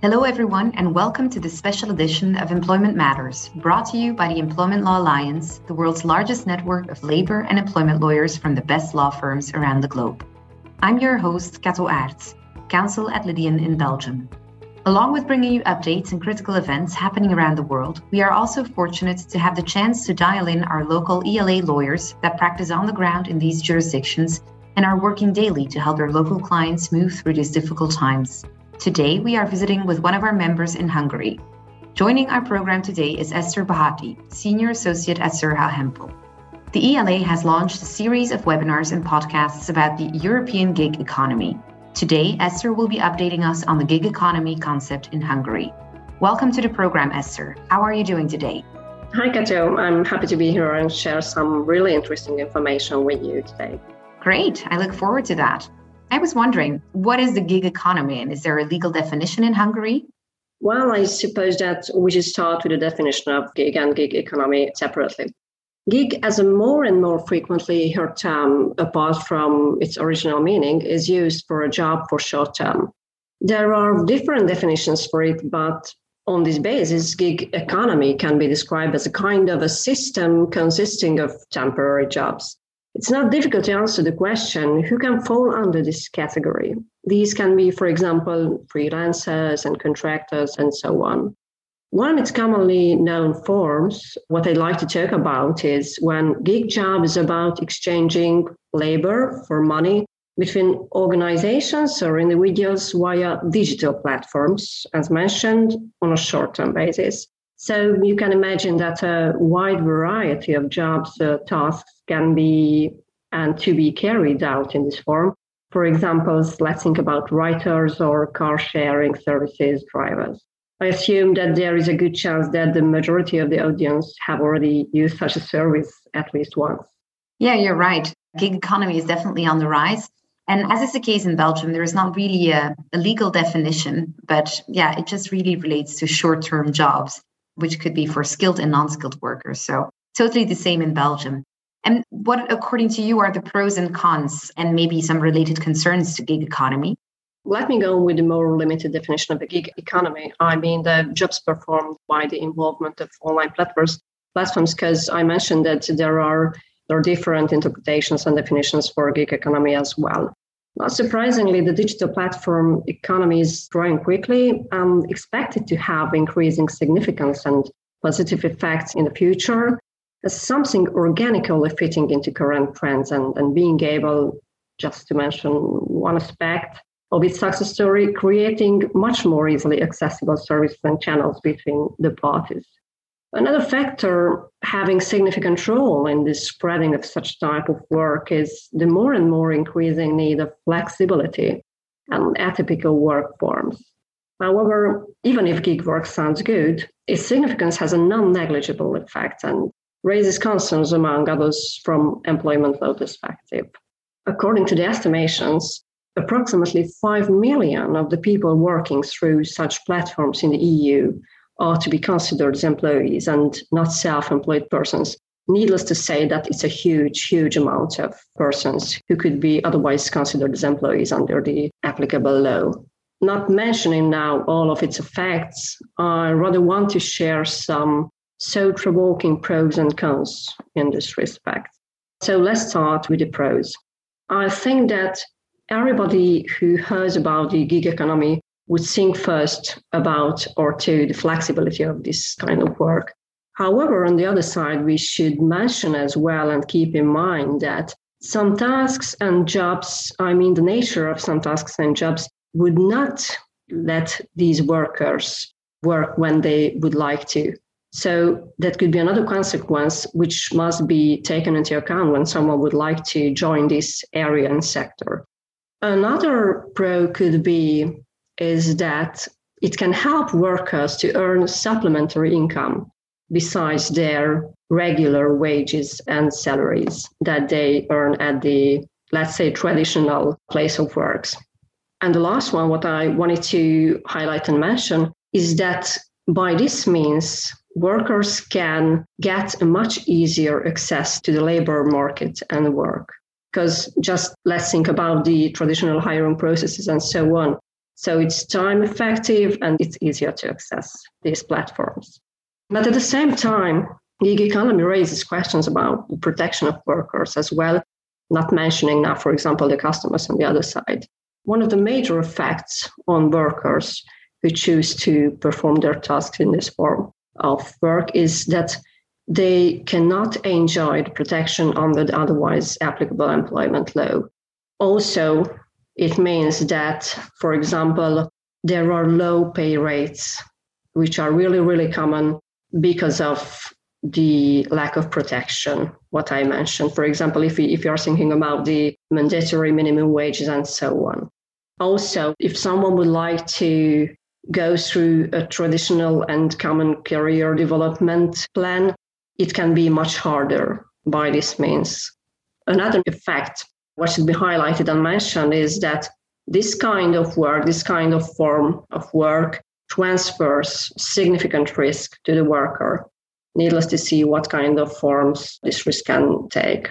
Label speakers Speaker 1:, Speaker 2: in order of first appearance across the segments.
Speaker 1: Hello, everyone, and welcome to this special edition of Employment Matters, brought to you by the Employment Law Alliance, the world's largest network of labor and employment lawyers from the best law firms around the globe. I'm your host, Kato Aerts, counsel at Lydian in Belgium. Along with bringing you updates and critical events happening around the world, we are also fortunate to have the chance to dial in our local ELA lawyers that practice on the ground in these jurisdictions and are working daily to help their local clients move through these difficult times. Today, we are visiting with one of our members in Hungary. Joining our program today is Esther Bahati, Senior Associate at Sirha Hempel. The ELA has launched a series of webinars and podcasts about the European gig economy. Today, Esther will be updating us on the gig economy concept in Hungary. Welcome to the program, Esther. How are you doing today?
Speaker 2: Hi, Kato. I'm happy to be here and share some really interesting information with you today.
Speaker 1: Great. I look forward to that. I was wondering, what is the gig economy and is there a legal definition in Hungary?
Speaker 2: Well, I suppose that we should start with the definition of gig and gig economy separately. Gig, as a more and more frequently heard term, apart from its original meaning, is used for a job for short term. There are different definitions for it, but on this basis, gig economy can be described as a kind of a system consisting of temporary jobs. It's not difficult to answer the question who can fall under this category. These can be, for example, freelancers and contractors and so on. One of its commonly known forms, what I'd like to talk about is when gig job is about exchanging labor for money between organizations or individuals via digital platforms, as mentioned, on a short term basis. So you can imagine that a wide variety of jobs, uh, tasks can be and to be carried out in this form. For example, let's think about writers or car sharing services drivers. I assume that there is a good chance that the majority of the audience have already used such a service at least once.
Speaker 1: Yeah, you're right. Gig economy is definitely on the rise. And as is the case in Belgium, there is not really a, a legal definition, but yeah, it just really relates to short term jobs which could be for skilled and non-skilled workers. So totally the same in Belgium. And what, according to you, are the pros and cons and maybe some related concerns to gig economy?
Speaker 2: Let me go with the more limited definition of the gig economy. I mean the jobs performed by the involvement of online platforms, platforms, because I mentioned that there are there are different interpretations and definitions for gig economy as well. Not surprisingly, the digital platform economy is growing quickly and expected to have increasing significance and positive effects in the future as something organically fitting into current trends and, and being able, just to mention one aspect of its success story, creating much more easily accessible services and channels between the parties. Another factor having significant role in the spreading of such type of work is the more and more increasing need of flexibility and atypical work forms. However, even if gig work sounds good, its significance has a non-negligible effect and raises concerns among others from employment law perspective. According to the estimations, approximately 5 million of the people working through such platforms in the EU are to be considered as employees and not self employed persons. Needless to say, that it's a huge, huge amount of persons who could be otherwise considered as employees under the applicable law. Not mentioning now all of its effects, I rather want to share some so provoking pros and cons in this respect. So let's start with the pros. I think that everybody who hears about the gig economy would think first about or to the flexibility of this kind of work. However, on the other side, we should mention as well and keep in mind that some tasks and jobs, I mean, the nature of some tasks and jobs would not let these workers work when they would like to. So that could be another consequence which must be taken into account when someone would like to join this area and sector. Another pro could be is that it can help workers to earn supplementary income besides their regular wages and salaries that they earn at the, let's say, traditional place of works. And the last one, what I wanted to highlight and mention, is that by this means, workers can get a much easier access to the labor market and work. Because just let's think about the traditional hiring processes and so on So it's time effective and it's easier to access these platforms. But at the same time, gig economy raises questions about the protection of workers as well, not mentioning now, for example, the customers on the other side. One of the major effects on workers who choose to perform their tasks in this form of work is that they cannot enjoy the protection under the otherwise applicable employment law. Also, it means that, for example, there are low pay rates, which are really, really common because of the lack of protection, what I mentioned. For example, if, you, if you're thinking about the mandatory minimum wages and so on. Also, if someone would like to go through a traditional and common career development plan, it can be much harder by this means. Another effect what should be highlighted and mentioned is that this kind of work, this kind of form of work transfers significant risk to the worker. Needless to see what kind of forms this risk can take.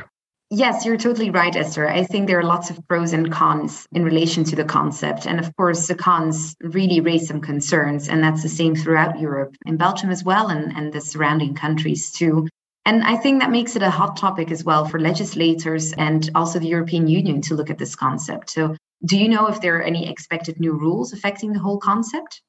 Speaker 1: Yes, you're totally right, Esther. I think there are lots of pros and cons in relation to the concept. And of course, the cons really raise some concerns. And that's the same throughout Europe, in Belgium as well, and, and the surrounding countries too. And I think that makes it a hot topic as well for legislators and also the European Union to look at this concept. So, do you know if there are any expected new rules affecting the whole concept?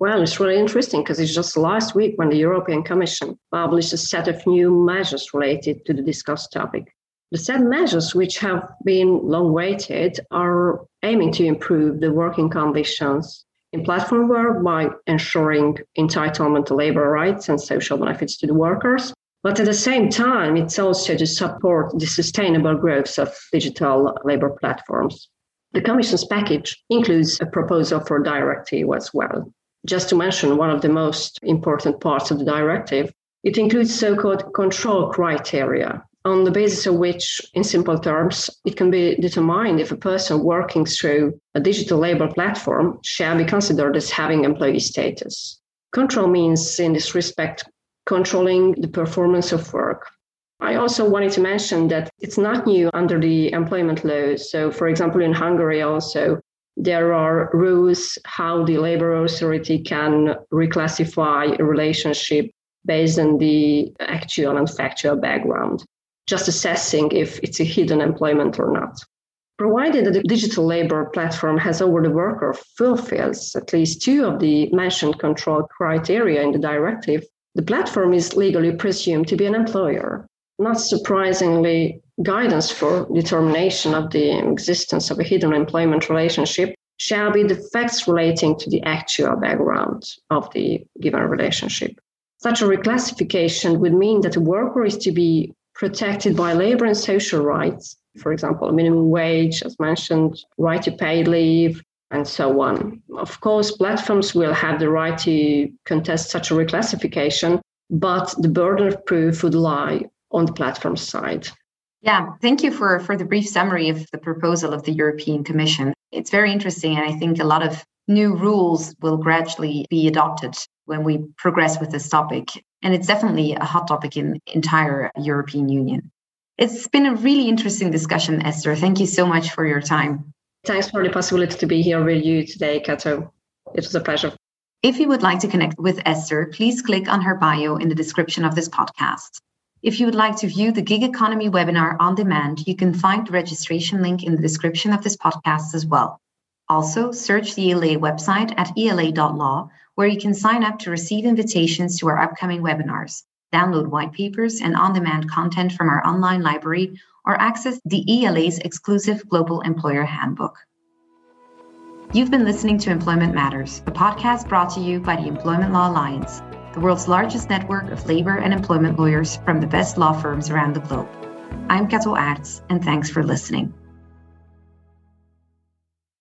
Speaker 2: Well, it's really interesting because it's just last week when the European Commission published a set of new measures related to the discussed topic. The set measures, which have been long waited, are aiming to improve the working conditions in platform work by ensuring entitlement to labor rights and social benefits to the workers, but at the same time, it's also to support the sustainable growth of digital labor platforms. The Commission's package includes a proposal for a directive as well. Just to mention one of the most important parts of the directive, it includes so called control criteria, on the basis of which, in simple terms, it can be determined if a person working through a digital labor platform shall be considered as having employee status. Control means, in this respect, controlling the performance of work. I also wanted to mention that it's not new under the employment law. So, for example, in Hungary, also, there are rules how the labor authority can reclassify a relationship based on the actual and factual background, just assessing if it's a hidden employment or not. Provided that the digital labor platform has over the worker fulfills at least two of the mentioned control criteria in the directive, the platform is legally presumed to be an employer. Not surprisingly, guidance for determination of the existence of a hidden employment relationship shall be the facts relating to the actual background of the given relationship. Such a reclassification would mean that the worker is to be protected by labor and social rights, for example, minimum wage, as mentioned, right to paid leave, and so on. Of course, platforms will have the right to contest such a reclassification, but the burden of proof would lie on the platform side.
Speaker 1: Yeah, thank you for, for the brief summary of the proposal of the European Commission. It's very interesting, and I think a lot of new rules will gradually be adopted when we progress with this topic. And it's definitely a hot topic in entire European Union. It's been a really interesting discussion, Esther. Thank you so much for your time.
Speaker 2: Thanks for the possibility to be here with you today, Kato. It was a pleasure.
Speaker 1: If you would like to connect with Esther, please click on her bio in the description of this podcast. If you would like to view the Gig Economy webinar on demand, you can find the registration link in the description of this podcast as well. Also, search the ELA website at ela.law, where you can sign up to receive invitations to our upcoming webinars, download white papers and on demand content from our online library, or access the ELA's exclusive Global Employer Handbook. You've been listening to Employment Matters, a podcast brought to you by the Employment Law Alliance, the world's largest network of labor and employment lawyers from the best law firms around the globe. I'm Kato Aerts, and thanks for listening.